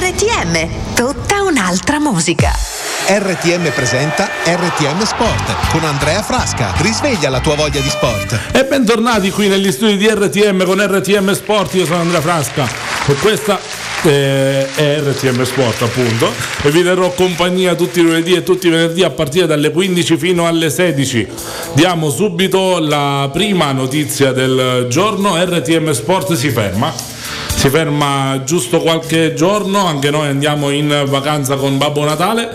RTM, tutta un'altra musica. RTM presenta RTM Sport con Andrea Frasca. Risveglia la tua voglia di sport. E bentornati qui negli studi di RTM con RTM Sport. Io sono Andrea Frasca e questa eh, è RTM Sport appunto e vi terrò compagnia tutti i lunedì e tutti i venerdì a partire dalle 15 fino alle 16 diamo subito la prima notizia del giorno RTM Sport si ferma si ferma giusto qualche giorno, anche noi andiamo in vacanza con Babbo Natale,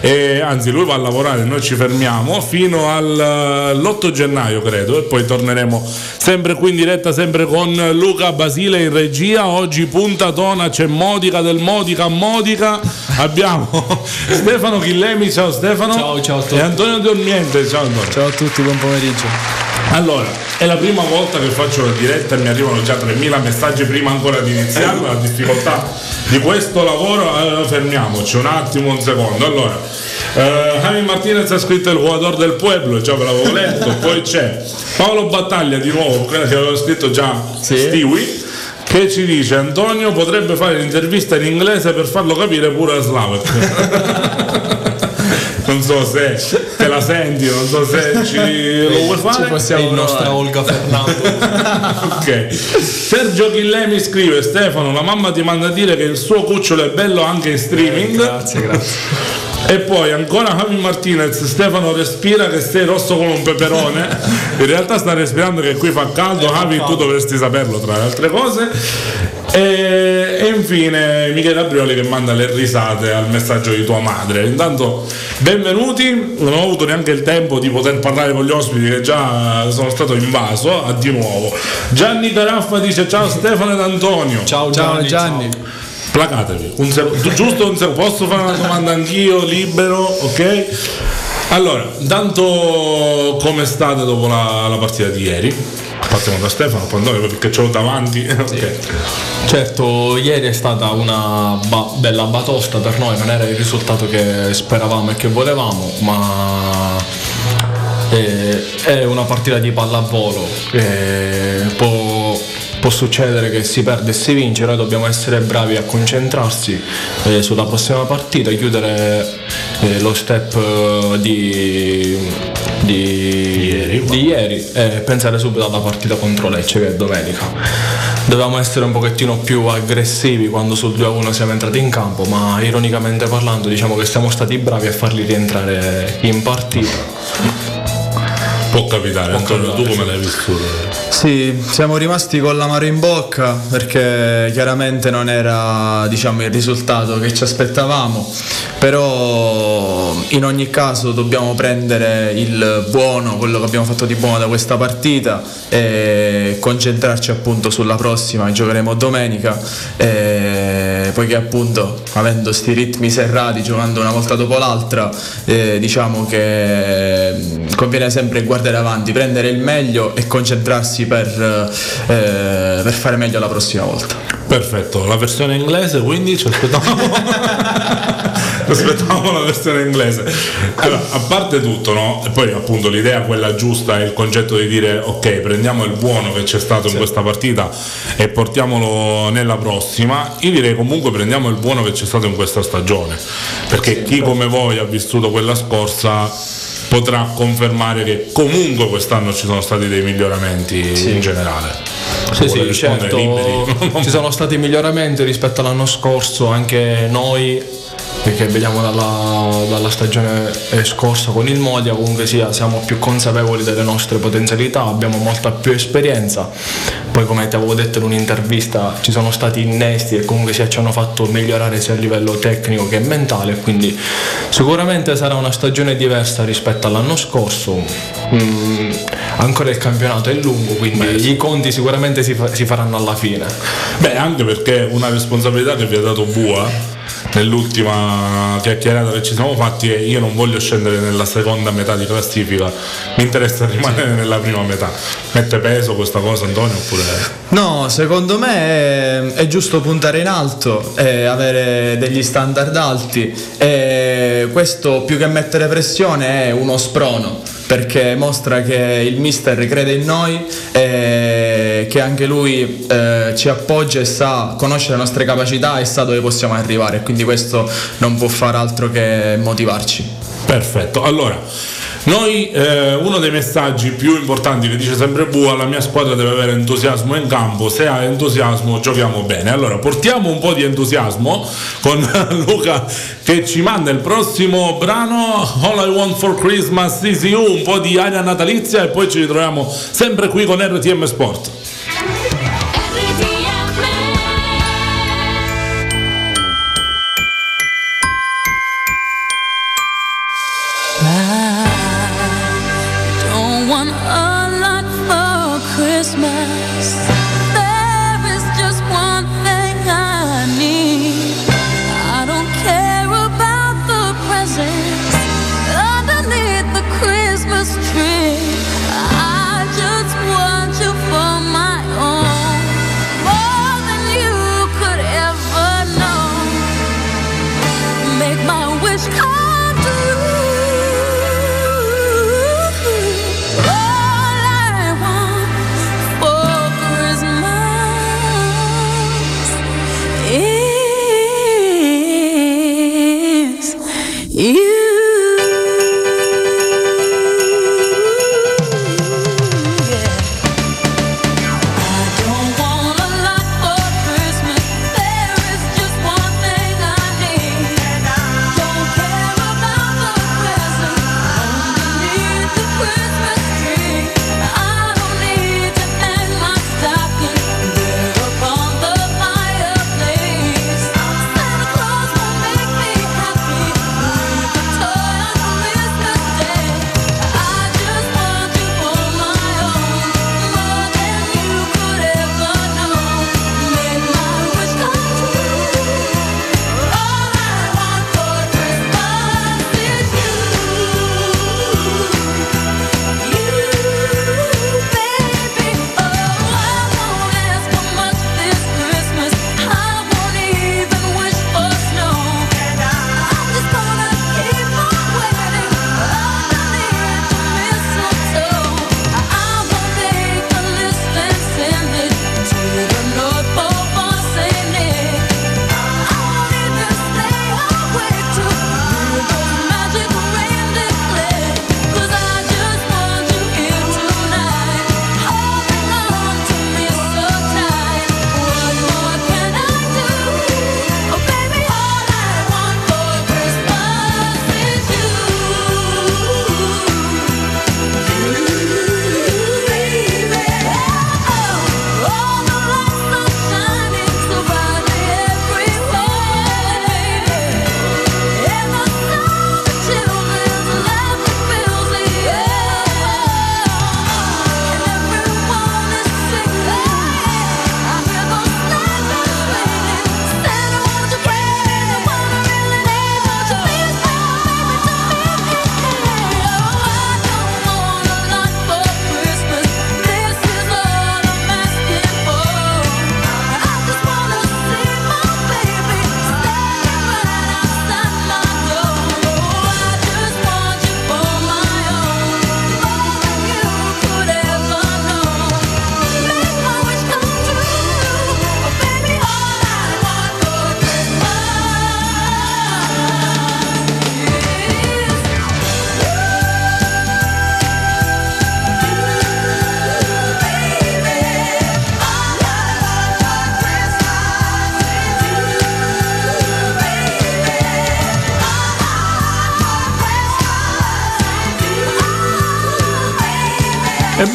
e, anzi lui va a lavorare, noi ci fermiamo fino all'8 gennaio credo e poi torneremo sempre qui in diretta, sempre con Luca Basile in regia, oggi puntatona, c'è Modica del Modica Modica, abbiamo Stefano Chillemi, ciao Stefano, ciao, ciao e Antonio Dormiente, ciao Antonio. Ciao a tutti, buon pomeriggio. Allora, è la prima volta che faccio la diretta e mi arrivano già 3.000 messaggi prima ancora di iniziare, la difficoltà di questo lavoro, eh, fermiamoci un attimo, un secondo. Allora, eh, Javi Martinez ha scritto il jugador del pueblo, già ve l'avevo letto, poi c'è Paolo Battaglia di nuovo, quella che aveva scritto già Sì. Stewie, che ci dice Antonio potrebbe fare l'intervista in inglese per farlo capire pure a Slavek. non so se te la senti, non so se ci lo vuoi fare. Ci possiamo il nostro provare. Olga Fernando. Ok. Sergio Chillemi scrive: Stefano, la mamma ti manda a dire che il suo cucciolo è bello anche in streaming. grazie, grazie. E poi ancora Javi Martinez, Stefano respira che sei rosso come un peperone. In realtà sta respirando che qui fa caldo, Javi tu dovresti saperlo tra le altre cose. E, e infine Michele Abrioli che manda le risate al messaggio di tua madre. Intanto benvenuti, non ho avuto neanche il tempo di poter parlare con gli ospiti che già sono stato invaso, a di nuovo. Gianni Caraffa dice ciao Stefano ed Antonio. Ciao Ciao Gianni. Gianni. Placatevi, un tu- giusto un secondo, posso fare una domanda anch'io, libero, ok? Allora, intanto come state dopo la, la partita di ieri? Partiamo da Stefano, poi Antonio perché ce l'ho davanti. Ok. Certo, ieri è stata una ba- bella batosta per noi, non era il risultato che speravamo e che volevamo, ma eh, è una partita di pallavolo. eh, può, può succedere che si perde e si vince, noi dobbiamo essere bravi a concentrarsi eh, sulla prossima partita, chiudere eh, lo step eh, di, di, ieri. di ieri e pensare subito alla partita contro Lecce che è domenica. Dovevamo essere un pochettino più aggressivi quando sul 2-1 siamo entrati in campo, ma ironicamente parlando diciamo che siamo stati bravi a farli rientrare in partita. Può capitare, Antonio, tu capitare, come l'hai vissuto? Sì, siamo rimasti con l'amaro in bocca perché chiaramente non era diciamo, il risultato che ci aspettavamo, però in ogni caso dobbiamo prendere il buono, quello che abbiamo fatto di buono da questa partita e concentrarci appunto sulla prossima, giocheremo domenica, e poiché appunto avendo sti ritmi serrati, giocando una volta dopo l'altra, eh, diciamo che mm, conviene sempre guardare avanti, prendere il meglio e concentrarsi per, eh, per fare meglio la prossima volta. Perfetto, la versione inglese quindi ci aspettavamo. aspettavamo la versione inglese. Allora, a parte tutto, no? E poi appunto l'idea quella giusta è il concetto di dire ok, prendiamo il buono che c'è stato in questa partita e portiamolo nella prossima. Io direi comunque prendiamo il buono che c'è stato in questa stagione. Perché chi come voi ha vissuto quella scorsa potrà confermare che comunque quest'anno ci sono stati dei miglioramenti in generale. Sì, sì, certo, liberi? ci sono stati miglioramenti rispetto all'anno scorso, anche noi perché vediamo dalla, dalla stagione scorsa con il Modia comunque sia siamo più consapevoli delle nostre potenzialità, abbiamo molta più esperienza, poi come ti avevo detto in un'intervista ci sono stati innesti e comunque sia ci hanno fatto migliorare sia a livello tecnico che mentale, quindi sicuramente sarà una stagione diversa rispetto all'anno scorso, Mm, ancora il campionato è lungo, quindi i conti sicuramente si, fa- si faranno alla fine. Beh, anche perché una responsabilità che vi ha dato Bua nell'ultima chiacchierata che ci siamo fatti è io non voglio scendere nella seconda metà di classifica, mi interessa rimanere nella prima metà. Mette peso questa cosa Antonio oppure... No, secondo me è, è giusto puntare in alto e avere degli standard alti e questo più che mettere pressione è uno sprono perché mostra che il mister crede in noi e che anche lui eh, ci appoggia e sa, conosce le nostre capacità e sa dove possiamo arrivare, quindi questo non può far altro che motivarci. Perfetto, allora noi, eh, uno dei messaggi più importanti che dice sempre Bua, la mia squadra deve avere entusiasmo in campo, se ha entusiasmo giochiamo bene. Allora portiamo un po' di entusiasmo con Luca che ci manda il prossimo brano All I Want for Christmas is You, un po' di aria natalizia e poi ci ritroviamo sempre qui con RTM Sport.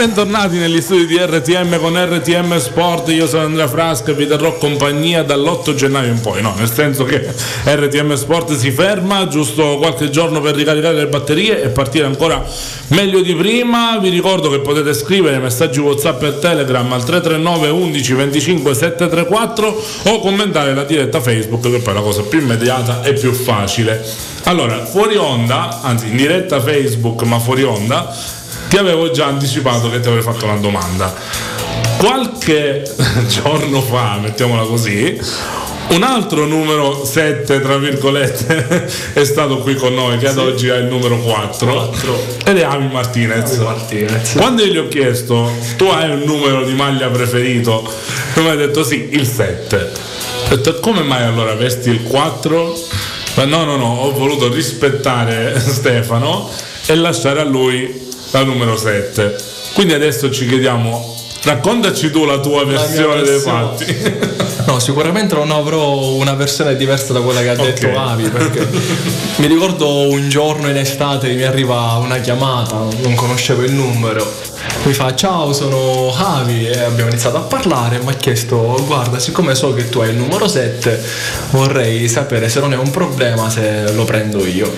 Bentornati negli studi di RTM con RTM Sport, io sono Andrea Frasca e vi terrò compagnia dall'8 gennaio in poi, no, nel senso che RTM Sport si ferma, giusto qualche giorno per ricaricare le batterie e partire ancora meglio di prima, vi ricordo che potete scrivere messaggi Whatsapp e Telegram al 339 11 25 734 o commentare la diretta Facebook che poi è la cosa più immediata e più facile. Allora, fuori onda, anzi in diretta Facebook ma fuori onda, ti avevo già anticipato che ti avrei fatto una domanda. qualche giorno fa, mettiamola così, un altro numero 7, tra virgolette, è stato qui con noi, che ad oggi è il numero 4, ed è Ami Martinez. Martinez. Quando io gli ho chiesto, tu hai un numero di maglia preferito? Mi ha detto sì, il 7. Ho detto, come mai allora vesti il 4? Ma no, no, no, ho voluto rispettare Stefano e lasciare a lui la numero 7. Quindi adesso ci chiediamo, raccontaci tu la tua versione dei versione. fatti. No, sicuramente non avrò una versione diversa da quella che ha detto. Avi, perché mi ricordo un giorno in estate mi arriva una chiamata, non conoscevo il numero. Mi fa ciao sono Avi e abbiamo iniziato a parlare mi ha chiesto guarda siccome so che tu hai il numero 7 vorrei sapere se non è un problema se lo prendo io.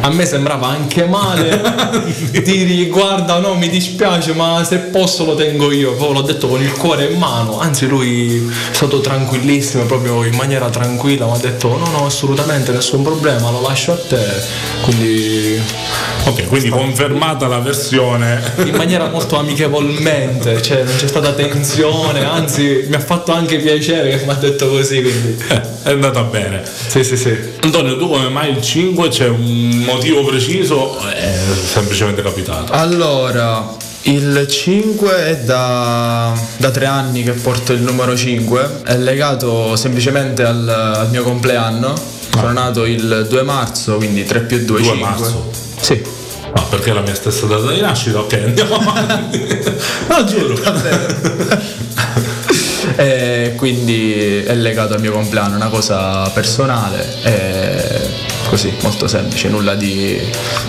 A me sembrava anche male dirgli guarda no mi dispiace ma se posso lo tengo io. Poi l'ho detto con il cuore in mano, anzi lui è stato tranquillissimo proprio in maniera tranquilla mi ha detto no no assolutamente nessun problema lo lascio a te. Quindi Ok, quindi confermata la versione. in maniera molto amichevolmente, cioè non c'è stata tensione, anzi mi ha fatto anche piacere che mi ha detto così, quindi Eh, è andata bene. sì sì sì. Antonio, tu come mai il 5 c'è un motivo preciso? o È semplicemente capitato. Allora, il 5 è da, da tre anni che porto il numero 5, è legato semplicemente al, al mio compleanno. Sono nato il 2 marzo, quindi 3 più 2, 2 5. marzo. Sì. Ah, perché è la mia stessa data di nascita? Ok, andiamo avanti. No, giuro. E quindi è legato al mio compleanno, una cosa personale e così, molto semplice, nulla di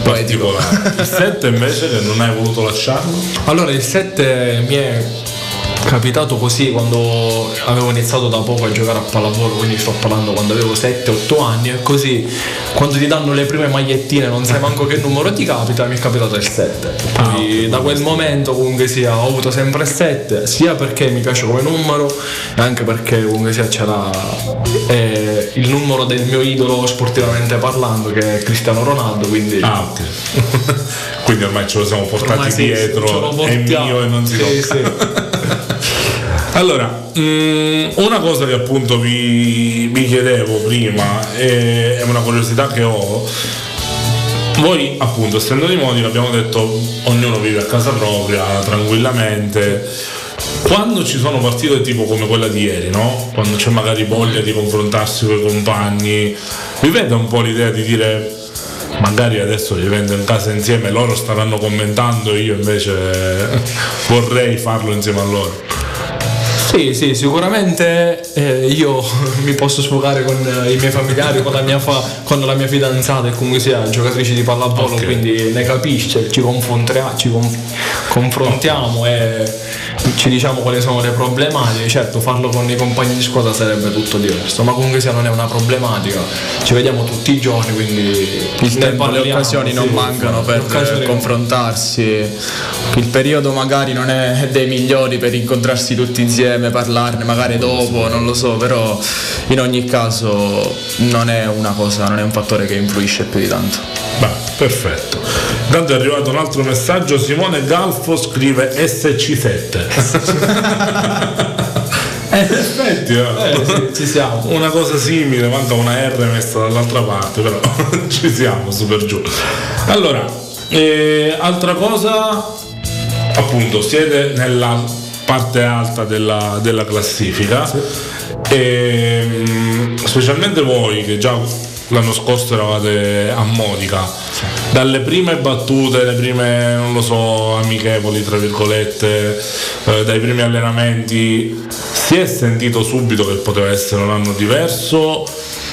poetico. Il 7 invece non hai voluto lasciarlo? Allora il 7 mi è capitato così quando avevo iniziato da poco a giocare a pallavolo, quindi sto parlando quando avevo 7-8 anni e così quando ti danno le prime magliettine non sai manco che numero ti capita, mi è capitato il 7. Poi da quel momento comunque sia ho avuto sempre il 7, sia perché mi piace come numero e anche perché comunque sia c'era eh, il numero del mio idolo sportivamente parlando che è Cristiano Ronaldo, quindi Ah, ok. Quindi ormai ce lo siamo portati ormai sì, dietro, lo è mio e non si Sì, tocca. sì. Allora, mm, una cosa che appunto vi, vi chiedevo prima e- è una curiosità che ho. Voi appunto essendo di Modica abbiamo detto ognuno vive a casa propria tranquillamente. Quando ci sono partite tipo come quella di ieri, no? Quando c'è magari voglia di confrontarsi con i compagni, vivete un po' l'idea di dire magari adesso vivendo in casa insieme loro staranno commentando io invece vorrei farlo insieme a loro. Sì, sì, sicuramente eh, io mi posso sfogare con eh, i miei familiari, con la mia, fa- con la mia fidanzata e comunque sia giocatrice di pallavolo, Ok. quindi ne capisce, ci, ci conf- confrontiamo e ci diciamo quali sono le problematiche. Certo, farlo con i compagni di squadra sarebbe tutto diverso, ma comunque sia non è una problematica. Ci vediamo tutti i giorni, quindi Il tempo e le occasioni non sì. mancano per confrontarsi. Il periodo magari non è dei migliori per incontrarsi tutti insieme, parlarne, magari dopo, non lo so, però in ogni caso non è una cosa, non è un fattore che influisce più di tanto. Beh, perfetto. Intanto è arrivato un altro messaggio. Simone Galfo scrive SC7. Eh, in effetti, eh. Eh, sì, ci siamo. una cosa simile, manca una R messa dall'altra parte, però ci siamo, super giù. Allora, eh, altra cosa, appunto, siete nella parte alta della, della classifica. E, mm, specialmente voi che già l'anno scorso eravate a Modica, dalle prime battute, le prime, non lo so, amichevoli, tra virgolette, eh, dai primi allenamenti, si è sentito subito che poteva essere un anno diverso?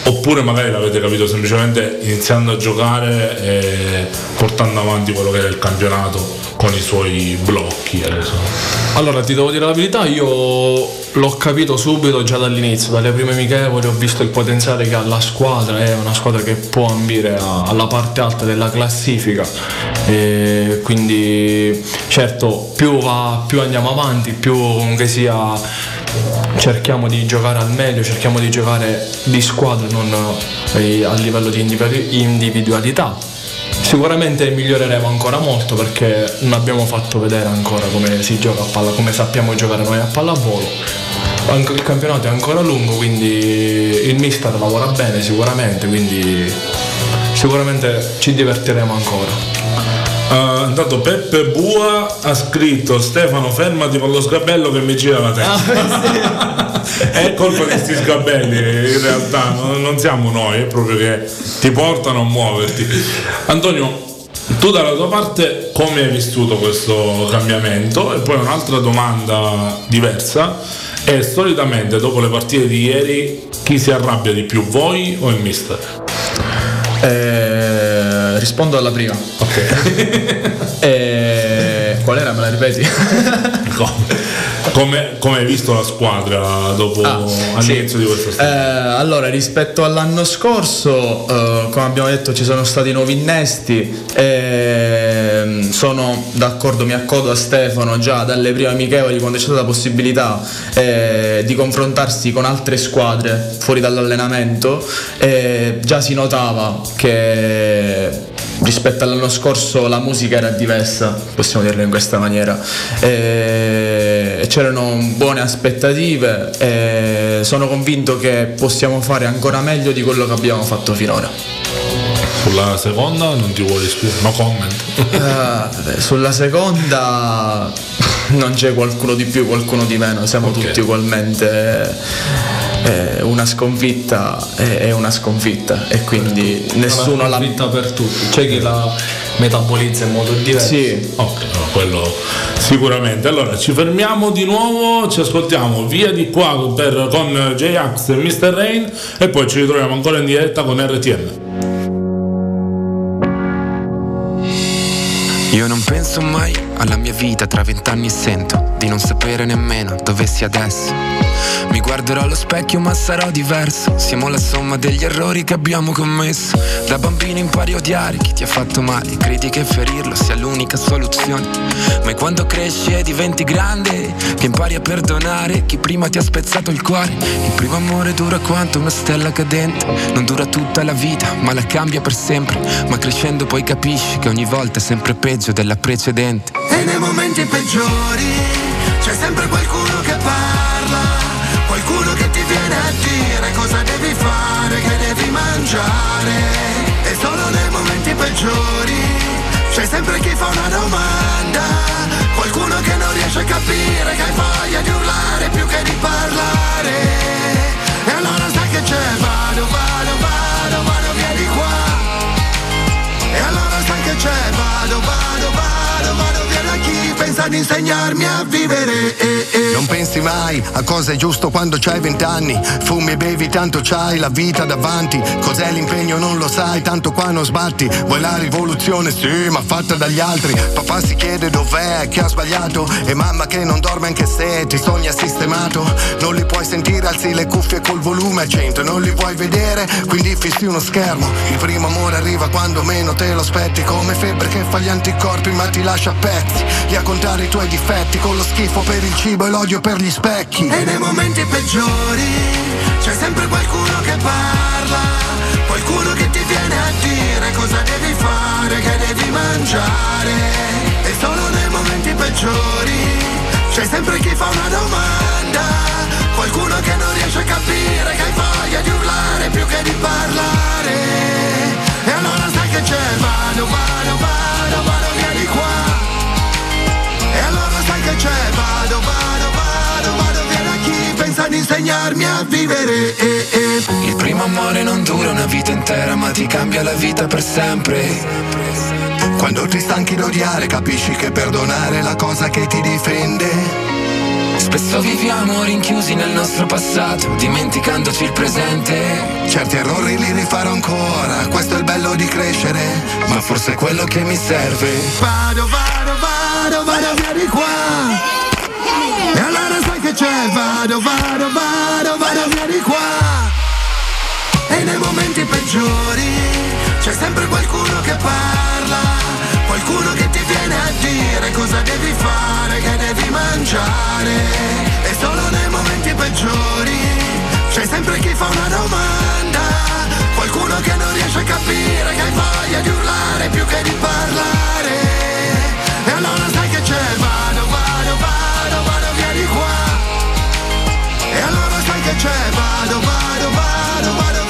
Oppure magari l'avete capito semplicemente iniziando a giocare e portando avanti quello che è il campionato con i suoi blocchi adesso. Allora, ti devo dire la verità, io l'ho capito subito già dall'inizio, dalle prime amichevoli ho visto il potenziale che ha la squadra, è una squadra che può ambire a- alla parte alta della classifica. E quindi certo, più, va, più andiamo avanti, più comunque sia cerchiamo di giocare al meglio, cerchiamo di giocare di squadra, non eh, a livello di individu- individualità. Sicuramente miglioreremo ancora molto perché non abbiamo fatto vedere ancora come si gioca a palla, come sappiamo giocare noi a pallavolo. Anche il campionato è ancora lungo, quindi il mister lavora bene sicuramente, quindi sicuramente ci divertiremo ancora. Uh, intanto Peppe Bua ha scritto Stefano fermati con lo sgabello che mi gira la testa è colpa di questi sgabelli in realtà non, non siamo noi è proprio che ti portano a muoverti Antonio tu dalla tua parte come hai vissuto questo cambiamento e poi un'altra domanda diversa è solitamente dopo le partite di ieri chi si arrabbia di più voi o il mister? Eh, rispondo alla prima. ok Eh, qual era? Me la ripeti? come, come hai visto la squadra dopo Ah, all'inizio di questa Eh, stagione? allora, rispetto all'anno scorso, eh, come abbiamo detto, ci sono stati nuovi innesti. ehm, sono d'accordo, mi accodo a Stefano già dalle prime amichevoli quando c'è stata la possibilità eh, di confrontarsi con altre squadre fuori dall'allenamento. eh, già si notava che rispetto all'anno scorso la musica era diversa, possiamo dirlo in questa maniera. E e c'erano buone aspettative e sono convinto che possiamo fare ancora meglio di quello che abbiamo fatto finora. Sulla seconda non ti vuoi spiegare, no comment. Vabbè, sulla seconda non c'è qualcuno di più, qualcuno di meno, siamo Ok. tutti ugualmente. Eh, una sconfitta è è una sconfitta e quindi nessuno la vita per tutti, c'è chi la metabolizza in modo diverso. Sì, Ok, no, quello sicuramente. Allora ci fermiamo di nuovo, ci ascoltiamo via di qua per- con J-Ax e Mr. Rain e poi ci ritroviamo ancora in diretta con RTM. Io non penso mai alla mia vita tra vent'anni e sento di non sapere nemmeno dove sia adesso. Mi guarderò allo specchio ma sarò diverso. Siamo la somma degli errori che abbiamo commesso. Da bambino impari a odiare chi ti ha fatto male. Credi che ferirlo sia l'unica soluzione. Ma è quando cresci e diventi grande che impari a perdonare chi prima ti ha spezzato il cuore. Il primo amore dura quanto una stella cadente. Non dura tutta la vita, ma la cambia per sempre. Ma crescendo poi capisci che ogni volta è sempre peggio della precedente. E nei momenti peggiori c'è sempre qualcuno che parla, qualcuno che ti viene a dire cosa devi fare, che devi mangiare. E solo nei momenti peggiori c'è sempre chi fa una domanda, qualcuno che non riesce a capire che hai voglia di urlare più che di parlare. E allora sai che c'è, vado, vado, vado, vado via di qua. E allora sai che c'è, vado, vado, vado, vado via da chi pensa di insegnarmi a vivere. eh, eh. Non pensi mai a cosa è giusto quando c'hai vent'anni. Fumi e bevi tanto c'hai la vita davanti. Cos'è l'impegno? Non lo sai tanto qua non sbatti. Vuoi la rivoluzione? Sì ma fatta dagli altri. Papà si chiede dov'è che ha sbagliato. E mamma che non dorme anche se ti sogna sistemato. Non li puoi sentire alzi le cuffie col volume a 100 Non li vuoi vedere quindi fissi uno schermo. Il primo amore arriva quando meno te lo aspetti. Come febbre che fa gli anticorpi ma ti lascia a pezzi Lì a contare i tuoi difetti con lo schifo per il cibo e l'odio per gli specchi E nei momenti peggiori c'è sempre qualcuno che parla, qualcuno che ti viene a dire cosa devi fare, che devi mangiare. E solo nei momenti peggiori c'è sempre chi fa una domanda, qualcuno che non riesce a capire che hai voglia di urlare più che di parlare. E allora sai che c'è, vado, vado, vado, vado qua. E allora sai che c'è, vado, vado, vado, vado via da chi pensa di insegnarmi a vivere. eh, eh. Il primo amore non dura una vita intera ma ti cambia la vita per sempre. Quando ti stanchi d'odiare capisci che perdonare è la cosa che ti difende Spesso viviamo rinchiusi nel nostro passato, dimenticandoci il presente. Certi errori li rifarò ancora, questo è il bello di crescere Ma forse è quello che mi serve. Vado, vado, vado, vado via di qua. E allora sai che c'è, vado, vado, vado, vado via di qua. E nei momenti peggiori c'è sempre qualcuno che parla, qualcuno che ti viene a dire cosa devi fare, rinunciare E solo nei momenti peggiori C'è sempre chi fa una domanda. Qualcuno che non riesce a capire Che hai voglia di urlare più che di parlare. E allora sai che c'è? Vado, vado, vado, vado via di qua. E allora sai che c'è? Vado, vado, vado, vado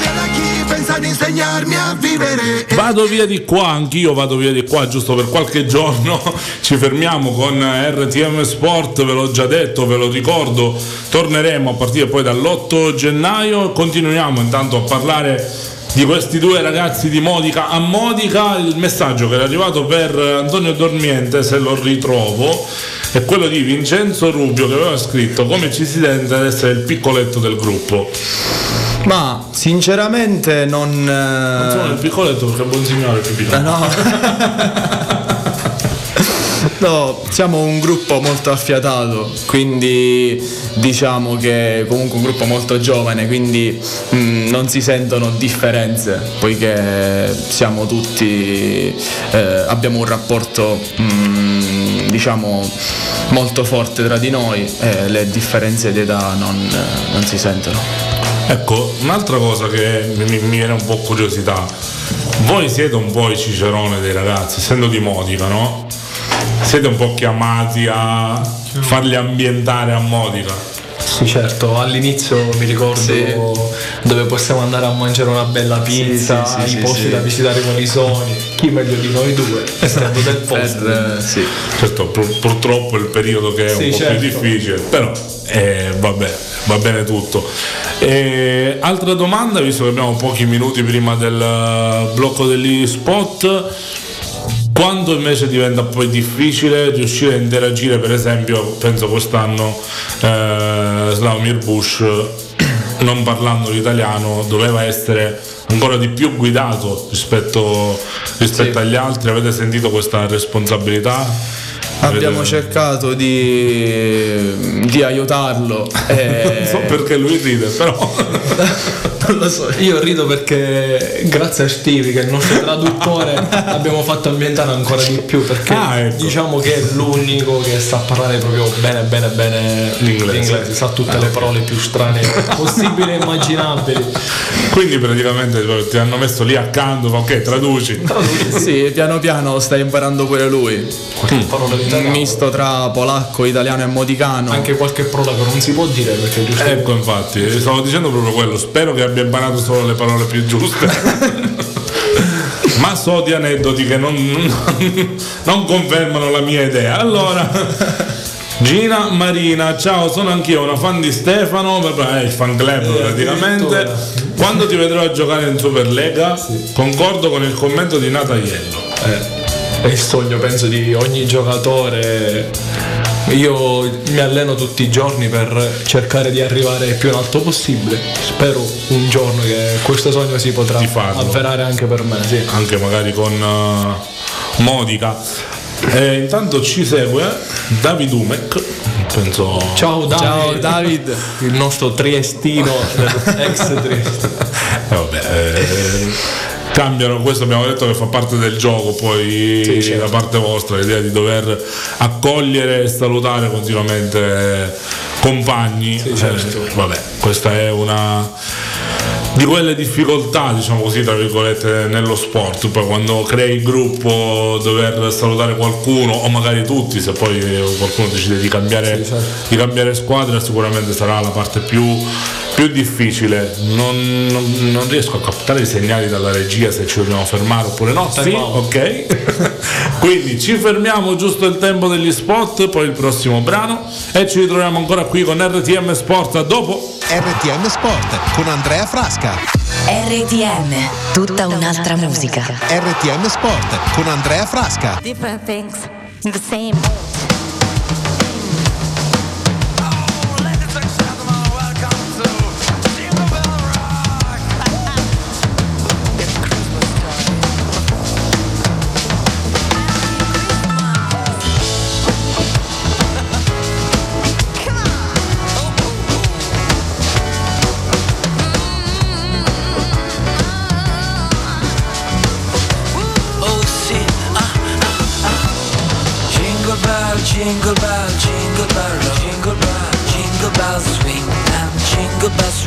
insegnarmi a vivere. Vado via di qua, anch'io vado via di qua, giusto per qualche giorno. Ci fermiamo con RTM Sport, ve l'ho già detto, ve lo ricordo. Torneremo a partire poi dall'8 gennaio. Continuiamo intanto a parlare di questi due ragazzi di Modica a Modica. Il messaggio che è arrivato per Antonio Dormiente, se lo ritrovo, è quello di Vincenzo Rubio che aveva scritto come ci si sente ad essere il piccoletto del gruppo. Ma sinceramente non. Non sono il piccoletto perché è buon signore più piccolo. Eh, no. No, siamo un gruppo molto affiatato, quindi diciamo che comunque un gruppo molto giovane, quindi mm, non si sentono differenze, poiché siamo tutti, eh, abbiamo un rapporto mm, diciamo molto forte tra di noi e le differenze di età non, non si sentono. Ecco, un'altra cosa che mi, mi viene un po' curiosità. Voi siete un po' i cicerone dei ragazzi, essendo di Modica, no? Siete un po' chiamati a farli ambientare a Modica. Sì, certo, all'inizio mi ricordo Sì. dove possiamo andare a mangiare una bella pizza, sì, sì, i sì, posti sì. da visitare con i sogni, chi meglio di noi due, essendo del posto. Per, eh, sì. Certo, pur- purtroppo il periodo che è Sì, un po' certo. più difficile, però eh, va, bene, va bene tutto. E, altra domanda, visto che abbiamo pochi minuti prima del eh, blocco degli spot, quando invece diventa poi difficile riuscire a interagire, per esempio, penso quest'anno eh, Slavomir Bush, non parlando l'italiano, doveva essere ancora di più guidato rispetto, rispetto Sì. agli altri. Avete sentito questa responsabilità? Abbiamo cercato di, di aiutarlo. e- Non so perché lui ride, però. non lo so. Io rido perché grazie a Stevie che è il nostro traduttore abbiamo fatto ambientare ancora di più perché Ah, ecco. diciamo che è l'unico che sa parlare proprio bene bene bene L'inglese. sa tutte le parole più strane possibili e immaginabili. Quindi praticamente cioè, ti hanno messo lì accanto, ok, traduci. Sì, piano piano sta imparando pure lui. Qualche parola di Un italiano. misto tra polacco, italiano e modicano. Anche qualche parola che non si può dire perché giusto Ecco, infatti, stavo dicendo proprio quello. Spero che abbia imparato solo le parole più giuste. Ma so di aneddoti che non, non- non confermano la mia idea. Allora, Gina Marina, ciao, sono anch'io una fan di Stefano, vabbè, è il fan club praticamente. addirittura. Quando ti vedrò a giocare in Superlega, concordo con il commento di Nataiello. Eh, è il sogno penso di ogni giocatore io mi alleno tutti i giorni per cercare di arrivare più in alto possibile spero un giorno che questo sogno si potrà avverare anche per me sì. anche magari con eh, Modica. E intanto ci segue David Umek, penso. ciao David, Ciao David. il nostro triestino ex Trieste Eh, vabbè, eh, cambiano, questo abbiamo detto che fa parte del gioco, poi Sì, certo. da parte vostra l'idea di dover accogliere e salutare continuamente compagni. Sì, certo. eh, vabbè, questa è una di quelle difficoltà, diciamo così, tra virgolette, nello sport. Poi quando crei il gruppo, dover salutare qualcuno, o magari tutti, se poi qualcuno decide di cambiare, Sì, certo. di cambiare squadra, sicuramente sarà la parte più, più difficile. Non, non- non riesco a captare i segnali dalla regia se ci dobbiamo fermare oppure no. Sì, ok. Quindi ci fermiamo giusto il tempo degli spot, poi il prossimo brano e ci ritroviamo ancora qui con RTM Sport. A dopo. RTM Sport con Andrea Frasca. RTM, tutta un'altra musica. RTM Sport con Andrea Frasca. different things the same. Jingle bell, jingle bell, jingle bell, jingle bells swing and jingle bells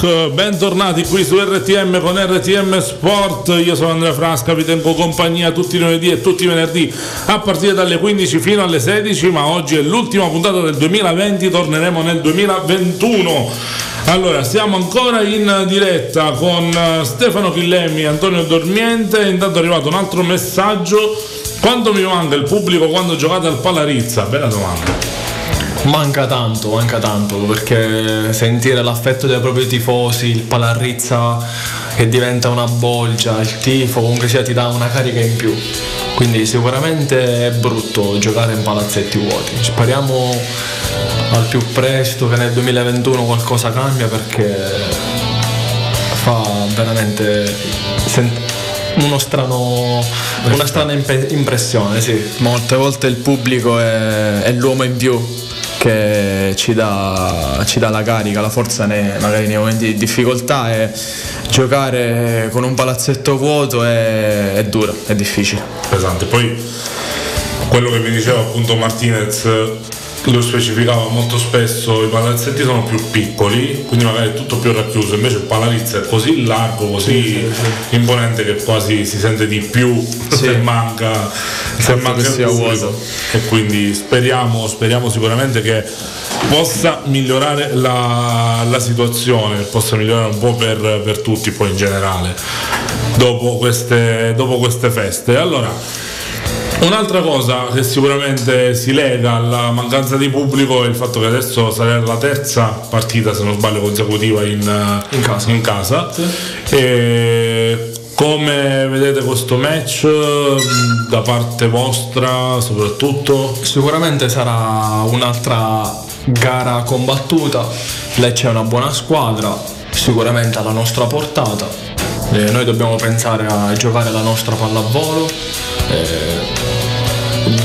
Rock, bentornati qui su RTM con RTM Sport. Io sono Andrea Frasca, vi tengo compagnia tutti i lunedì e tutti i venerdì a partire dalle 15 fino alle 16, ma oggi è l'ultima puntata del 2020, torneremo nel 2021. Allora, siamo ancora in diretta con eh, Stefano Chillemi e Antonio Dormiente. Intanto è arrivato un altro messaggio. Quanto mi manca il pubblico quando giocate al Palarizza? Bella domanda. Manca tanto, manca tanto perché sentire l'affetto dei propri tifosi, il Palarrizza che diventa una bolgia, il tifo comunque sia ti dà una carica in più. Quindi sicuramente è brutto giocare in palazzetti vuoti. Speriamo al più presto che nel 2021 qualcosa cambia perché fa veramente sen- uno strano, una strana impressione, sì. Molte volte il pubblico è, è l'uomo in più che ci dà, ci dà la carica, la forza nei- magari nei momenti di difficoltà e giocare con un palazzetto vuoto è, è duro, è difficile. pesante. Poi quello che mi diceva appunto Martinez lo specificava molto spesso, i palazzetti sono più piccoli, quindi magari è tutto più racchiuso, invece il palarizzo è così largo, così imponente che quasi si sente di più se manca, se manca il pubblico. E quindi speriamo, speriamo sicuramente che possa migliorare la, la situazione, possa migliorare un po' per, per tutti poi in generale dopo queste, dopo queste feste. Allora, Un'altra cosa che sicuramente si lega alla mancanza di pubblico è il fatto che adesso sarà la terza partita, se non sbaglio, consecutiva in, in casa. E come vedete questo match da parte vostra soprattutto? Sicuramente sarà un'altra gara combattuta, Lecce è una buona squadra, sicuramente alla nostra portata. Eh, noi dobbiamo pensare a giocare la nostra pallavolo. eh,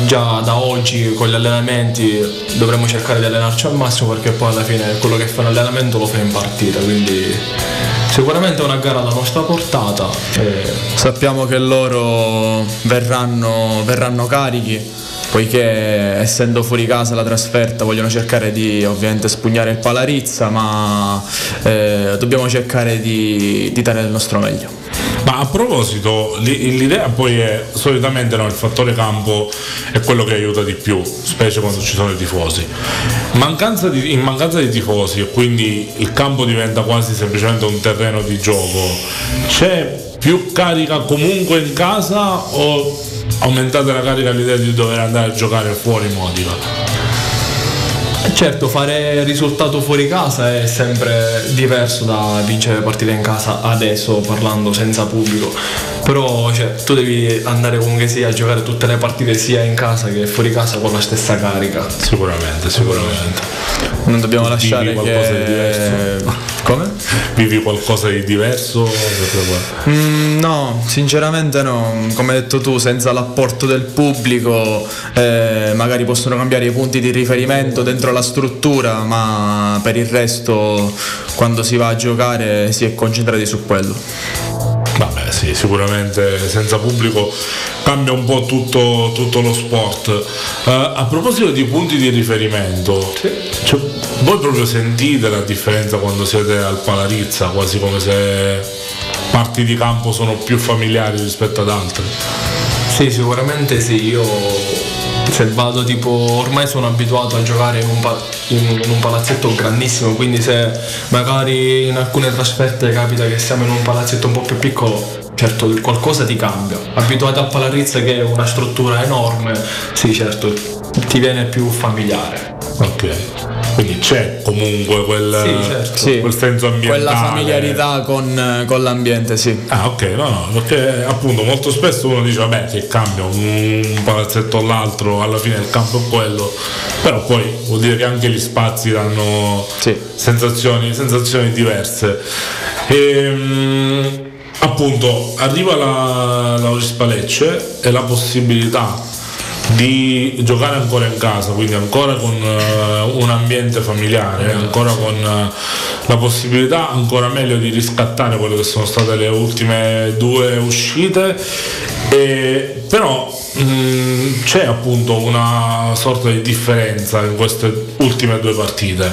già da oggi con gli allenamenti dovremo cercare di allenarci al massimo perché poi alla fine quello che fa in allenamento lo fa in partita, quindi sicuramente è una gara alla nostra portata. eh, Sappiamo che loro verranno, verranno carichi, poiché essendo fuori casa la trasferta vogliono cercare di ovviamente spugnare il Palarizza, ma eh, dobbiamo cercare di, di dare il nostro meglio. Ma a proposito, li- l'idea poi è solitamente no, il fattore campo è quello che aiuta di più, specie quando ci sono i tifosi. Mancanza di- in mancanza di tifosi e quindi il campo diventa quasi semplicemente un terreno di gioco, c'è più carica comunque in casa o aumentate la carica all'idea di dover andare a giocare fuori Modica? Certo, fare risultato fuori casa è sempre diverso da vincere partite in casa adesso parlando senza pubblico. Però cioè, tu devi andare comunque sia a giocare tutte le partite sia in casa che fuori casa con la stessa carica. Sicuramente, sicuramente. Non dobbiamo Vivi lasciare qualcosa di che... diverso? Come? Vivi qualcosa di diverso? Mm, no, sinceramente no, come hai detto tu, senza l'apporto del pubblico eh, magari possono cambiare i punti di riferimento dentro la struttura, ma per il resto quando si va a giocare si è concentrati su quello. Vabbè sì, sicuramente senza pubblico cambia un po' tutto, tutto lo sport. Eh, a proposito di punti di riferimento, cioè, voi proprio sentite la differenza quando siete al Palarizza, quasi come se parti di campo sono più familiari rispetto ad altre? Sì, sicuramente sì, io se vado tipo ormai sono abituato a giocare in un, pa- in- in un palazzetto grandissimo, quindi se magari in alcune trasferte capita che siamo in un palazzetto un po' più piccolo, certo qualcosa ti cambia. Abituato a Palarizza che è una struttura enorme, sì certo, ti viene più familiare. Ok. Quindi c'è comunque quel, Sì, certo. Sì, quel senso ambientale. Quella familiarità con, con l'ambiente, sì. Ah ok, no, no, perché appunto molto spesso uno dice vabbè che cambia un palazzetto o l'altro, alla fine il campo è quello, però poi vuol dire che anche gli spazi danno sensazioni, sensazioni diverse. Ehm, appunto arriva la, la Orispa Lecce e la possibilità di giocare ancora in casa, quindi ancora con eh, un ambiente familiare, ancora con eh, la possibilità ancora meglio di riscattare quelle che sono state le ultime due uscite E, però mh, c'è appunto una sorta di differenza in queste ultime due partite.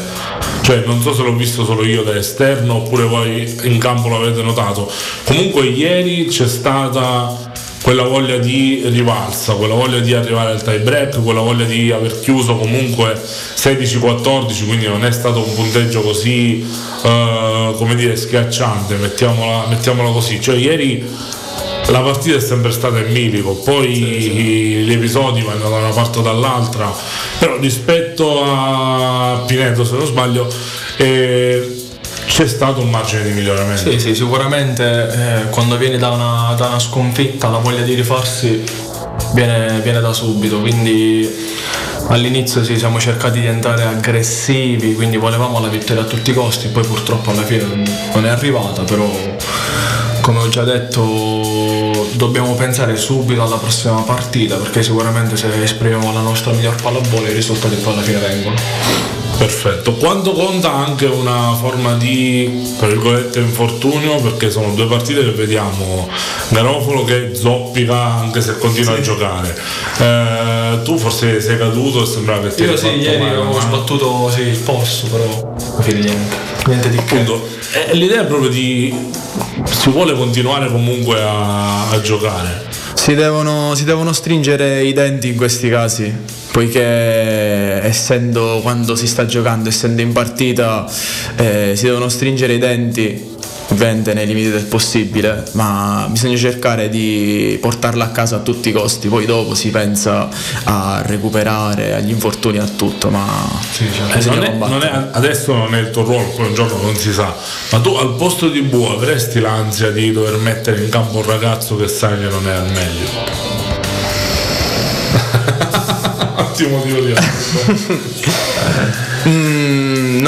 Cioè, non so se l'ho visto solo io da esterno oppure voi in campo l'avete notato. Comunque ieri c'è stata quella voglia di rivalsa, quella voglia di arrivare al tie break, quella voglia di aver chiuso comunque 16-14, quindi non è stato un punteggio così eh, come dire schiacciante, mettiamola, mettiamola così. Cioè ieri la partita è sempre stata in milico, poi gli episodi vanno da una parte o dall'altra, però rispetto a Pineto se non sbaglio eh, c'è stato un margine di miglioramento. Sì, sì, sicuramente eh, quando vieni da una, da una sconfitta la voglia di rifarsi viene, viene da subito, quindi all'inizio sì, siamo cercati di andare aggressivi, quindi volevamo la vittoria a tutti i costi, poi purtroppo alla fine non è arrivata, però come ho già detto dobbiamo pensare subito alla prossima partita perché sicuramente se esprimiamo la nostra miglior pallavolo i risultati poi alla fine vengono. Perfetto, quanto conta anche una forma di tra virgolette infortunio perché sono due partite che vediamo Garofalo che zoppica anche se continua a giocare Eh, tu forse sei caduto e sembrava che ti Io sì, ieri male, ho no? sbattuto sì, il posto, però alla fine niente. Niente di. Appunto, eh, l'idea è proprio di si vuole continuare comunque a, a giocare Si devono, si devono stringere i denti in questi casi, poiché essendo quando si sta giocando, essendo in partita, eh, si devono stringere i denti, ovviamente nei limiti del possibile, ma bisogna cercare di portarla a casa a tutti i costi, poi dopo si pensa a recuperare, agli infortuni, a tutto, ma Eh, bisogna non è- non è- adesso non è il tuo ruolo, poi un giorno non si sa, ma tu al posto di Bu avresti l'ansia di dover mettere in campo un ragazzo che sai che non è al meglio? Attimo di Mm,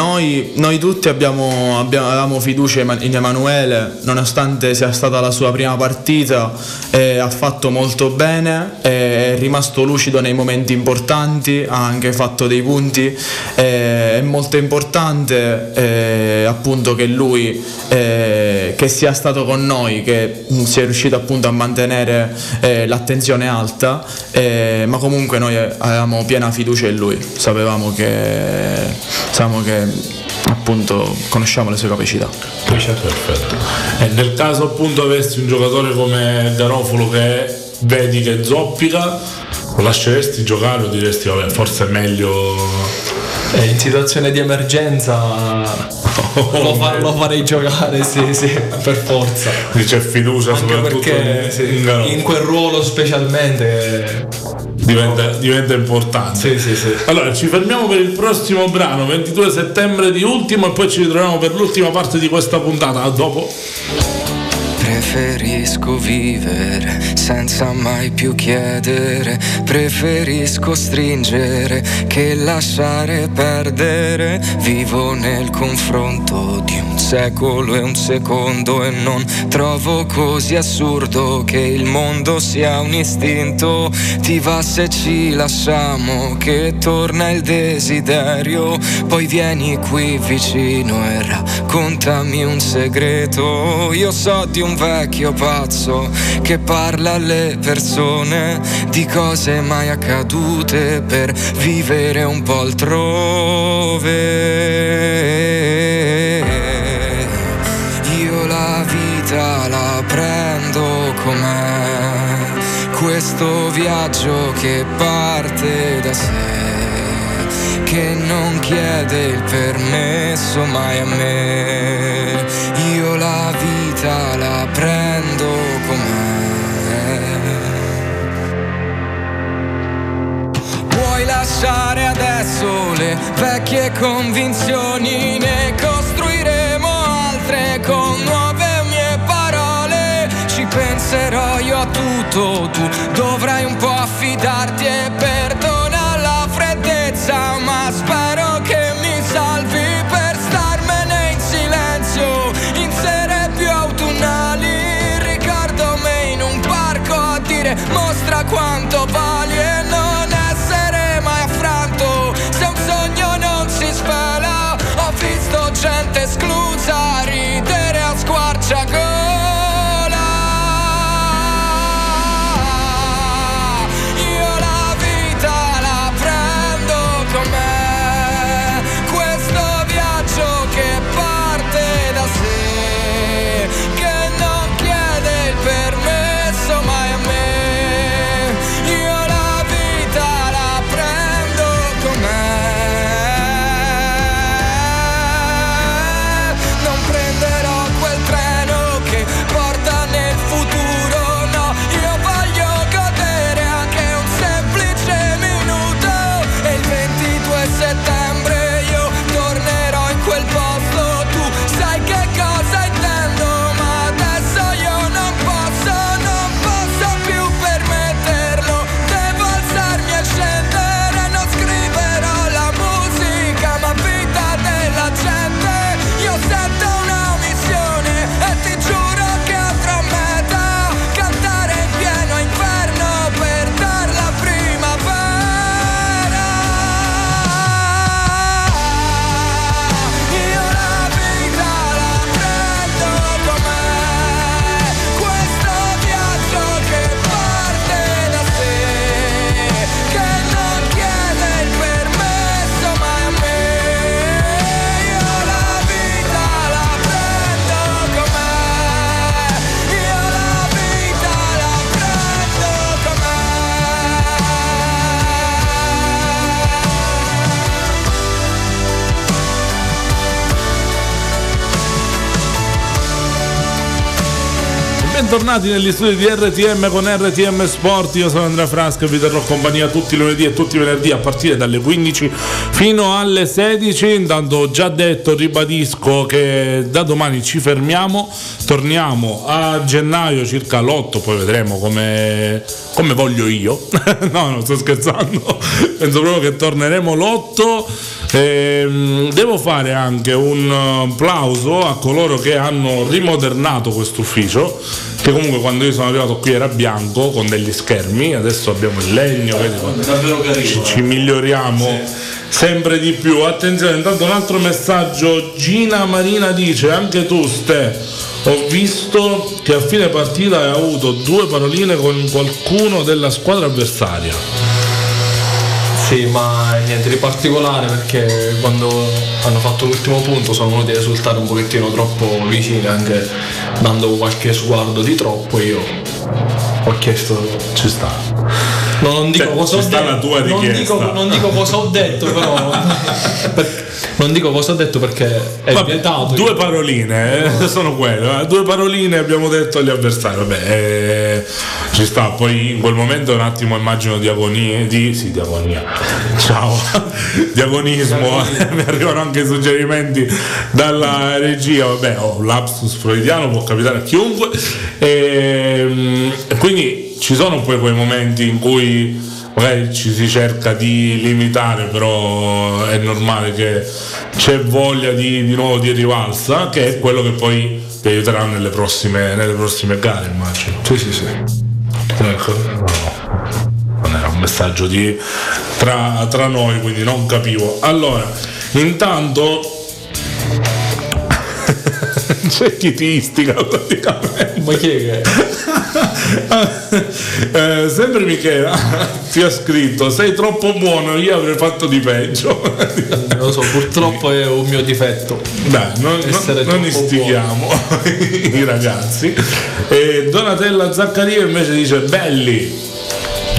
noi, noi tutti abbiamo, abbiamo- avevamo fiducia in Emanuele, nonostante sia stata la sua prima partita, eh, ha fatto molto bene, è rimasto lucido nei momenti importanti, ha anche fatto dei punti. eh, è molto importante eh, appunto che lui eh, che sia stato con noi, che sia riuscito appunto a mantenere eh, l'attenzione alta, eh, ma comunque noi avevamo piena fiducia in lui, sapevamo che, sapevamo che appunto conosciamo le sue capacità. Perfetto. E nel caso appunto avessi un giocatore come Garofalo che vedi che zoppica, lo lasceresti giocare o diresti vabbè forse è meglio Eh, in situazione di emergenza lo, fa- lo farei giocare, sì, sì, per forza. Quindi c'è fiducia Anche soprattutto perché in- sì, in quel ruolo specialmente diventa, diventa importante. Sì, sì. Allora, ci fermiamo per il prossimo brano, 22 settembre di ultimo, e poi ci ritroviamo per l'ultima parte di questa puntata. A dopo. Preferisco vivere senza mai più chiedere, preferisco stringere che lasciare perdere. Vivo nel confronto di un secolo e un secondo e non trovo così assurdo che il mondo sia un istinto. Ti va se ci lasciamo che torna il desiderio, poi vieni qui vicino e raccontami un segreto. Io so di un vecchio pazzo che parla alle persone di cose mai accadute per vivere un po' altrove. Io la vita la prendo com'è, questo viaggio che parte da sé, che non chiede il permesso mai a me. Io la vita la prendo com'è. Puoi lasciare adesso le vecchie convinzioni, ne costruiremo altre con nuove mie parole. Ci penserò io a tutto, tu dovrai un po' affidarti e perdona la freddezza, ma bentornati negli studi di RTM con RTM Sport. Io sono Andrea Frasca e vi terrò compagnia tutti i lunedì e tutti i venerdì a partire dalle 15 fino alle 16. Intanto ho già detto, ribadisco che da domani ci fermiamo, torniamo a gennaio circa l'8, poi vedremo come, come voglio io. no, non sto scherzando, penso proprio che torneremo l'8. Ehm, devo fare anche un uh, applauso a coloro che hanno rimodernato questo ufficio che comunque quando io sono arrivato qui era bianco con degli schermi adesso abbiamo il legno vedi, ci, ci miglioriamo sempre di più. Attenzione intanto un altro messaggio. Gina Marina dice anche tu Ste ho visto che a fine partita hai avuto due paroline con qualcuno della squadra avversaria Sì, ma niente di particolare perché quando hanno fatto l'ultimo punto sono venuti a risultare un pochettino troppo vicini, anche dando qualche sguardo di troppo io ho chiesto ci sta non dico Cioè, cosa ho detto. la tua non, dico, non dico cosa ho detto, però. per- non dico cosa ho detto perché è Vabbè, vietato. due paroline eh, sono quelle eh, due paroline abbiamo detto agli avversari. Vabbè eh, ci sta. Poi in quel momento un attimo immagino di agonia di sì di agonia ciao. Di agonismo mi arrivano anche suggerimenti dalla regia. Vabbè ho un lapsus freudiano può capitare a chiunque. E, quindi ci sono poi quei momenti in cui magari ci si cerca di limitare, però è normale che c'è voglia di, di nuovo di rivalsa, che è quello che poi ti aiuterà nelle prossime, nelle prossime gare, immagino. Sì, sì, sì. Ecco, no, no. Non era un messaggio di, tra, tra noi, quindi non capivo. Allora, intanto c'è chi ti istiga praticamente. Ma chi è che? Eh, sempre Michela ti ha scritto sei troppo buono io avrei fatto di peggio Non lo so, purtroppo è un mio difetto. dai non, non, non istighiamo i ragazzi e Donatella Zaccaria invece dice belli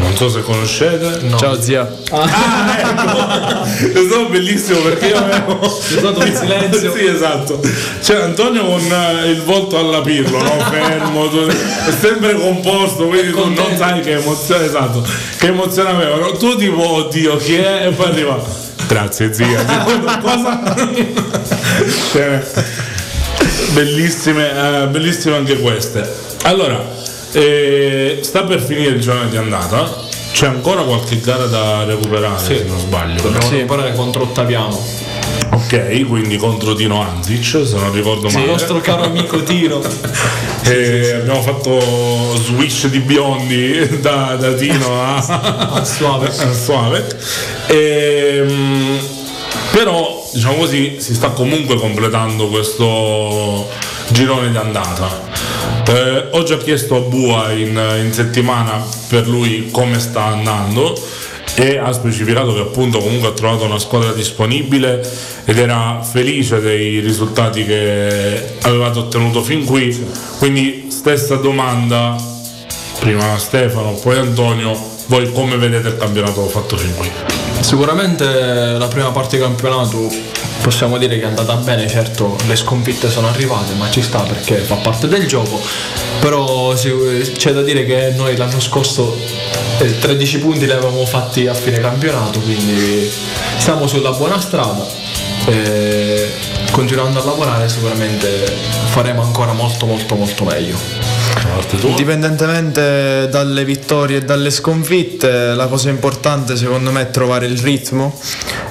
non so se conoscete Ciao zia. Ah, ecco. È stato bellissimo perché io avevo. C'è stato un silenzio. sì, esatto. C'è Antonio con eh, il volto alla pirlo, no? Fermo, sempre composto, quindi tu non sai che emozione, esatto. Che emozione aveva. no? Tu tipo, oddio, chi è? E poi arriva. Grazie zia. Cosa? Cioè, bellissime, eh, bellissime anche queste. Allora, eh, sta per finire il giorno di andata. C'è ancora qualche gara da recuperare, se non sbaglio. Dobbiamo recuperare contro Ottaviano. Ok, quindi contro Tino Anzic, se non ricordo Il male. nostro caro amico Tino. E abbiamo fatto switch di biondi da, da Tino a, A Suave. a Suave. Ehm, però, diciamo così, si sta comunque completando questo girone di andata. Eh, ho già chiesto a Bua in, in settimana per lui come sta andando e ha specificato che appunto comunque ha trovato una squadra disponibile ed era felice dei risultati che avevate ottenuto fin qui quindi stessa domanda prima Stefano poi Antonio voi come vedete il campionato fatto fin qui Sicuramente la prima parte di campionato possiamo dire che è andata bene, certo le sconfitte sono arrivate, ma ci sta perché fa parte del gioco. Però c'è da dire che noi l'anno scorso eh, 13 punti li avevamo fatti a fine campionato, quindi siamo sulla buona strada. E continuando a lavorare sicuramente faremo ancora molto molto molto meglio. Indipendentemente dalle vittorie e dalle sconfitte, la cosa importante secondo me è trovare il ritmo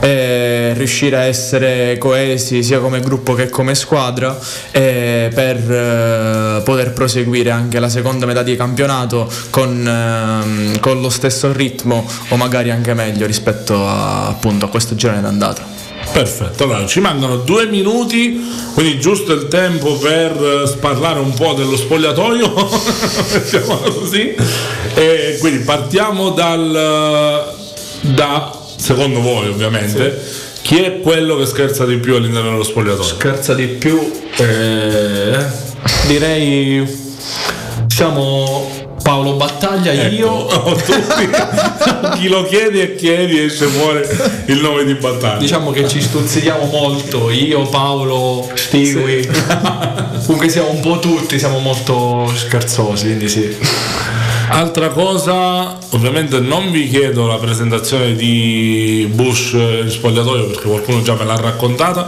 e riuscire a essere coesi sia come gruppo che come squadra per eh, poter proseguire anche la seconda metà di campionato con, ehm, con lo stesso ritmo o magari anche meglio rispetto a, appunto, a questo girone d'andata. Perfetto, allora ci mancano due minuti, quindi giusto il tempo per eh, sparlare un po' dello spogliatoio, mettiamola così. E quindi partiamo dal da secondo voi ovviamente chi è quello che scherza di più all'interno dello spogliatoio? Scherza di più, eh, direi siamo Paolo Battaglia, Ecco, io. oh, tutti. chi lo chiedi e chiedi esce fuori il nome di battaglia. Diciamo che ci stuzzichiamo molto, io, Paolo, Stewie. Comunque siamo un po' tutti, siamo molto scherzosi, quindi sì. Altra cosa, ovviamente non vi chiedo la presentazione di Bush in spogliatoio perché qualcuno già me l'ha raccontata.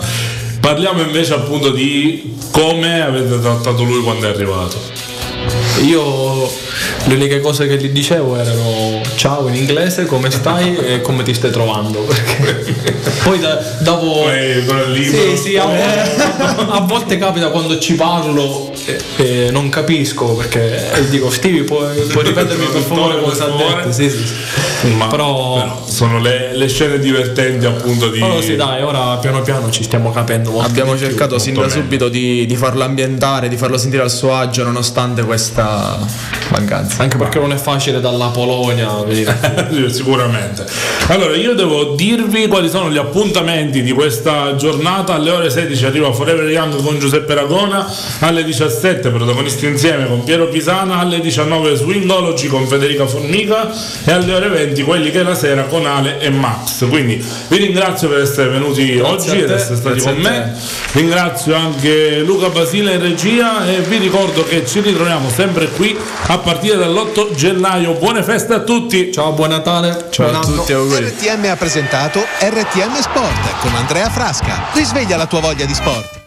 Parliamo invece appunto di come avete trattato lui quando è arrivato. Io le uniche cose che gli dicevo erano ciao in inglese, come stai e come ti stai trovando. Perché poi da- il libro. Sì, sì, a, a volte capita quando ci parlo e, e non capisco perché e dico Stevie puoi, puoi ripetermi per favore cosa ha detto? Sì, sì, sì. Ma Però- però sono le, le scene divertenti appunto di... Però sì, dai, ora piano piano ci stiamo capendo molto. Abbiamo di più. cercato sin da subito di, di farlo ambientare, di farlo sentire al suo agio nonostante questa 啊 mancanza. Anche perché non è facile dalla Polonia venire. Sicuramente. Allora, io devo dirvi quali sono gli appuntamenti di questa giornata. Alle ore 16 arriva Forever Young con Giuseppe Ragona, alle 17 protagonisti insieme con Piero Pisana, alle 19 Swingology con Federica Formica e alle ore 20 quelli che è la sera con Ale e Max. Quindi vi ringrazio per essere venuti oggi a ed essere stati grazie con me. Ringrazio anche Luca Basile in regia e vi ricordo che ci ritroviamo sempre qui a partire dall'8 gennaio. Buone feste a tutti! Ciao, buon Natale. Ciao buon a anno. tutti, auguri. RTM ha presentato RTM Sport con Andrea Frasca. Risveglia la tua voglia di sport.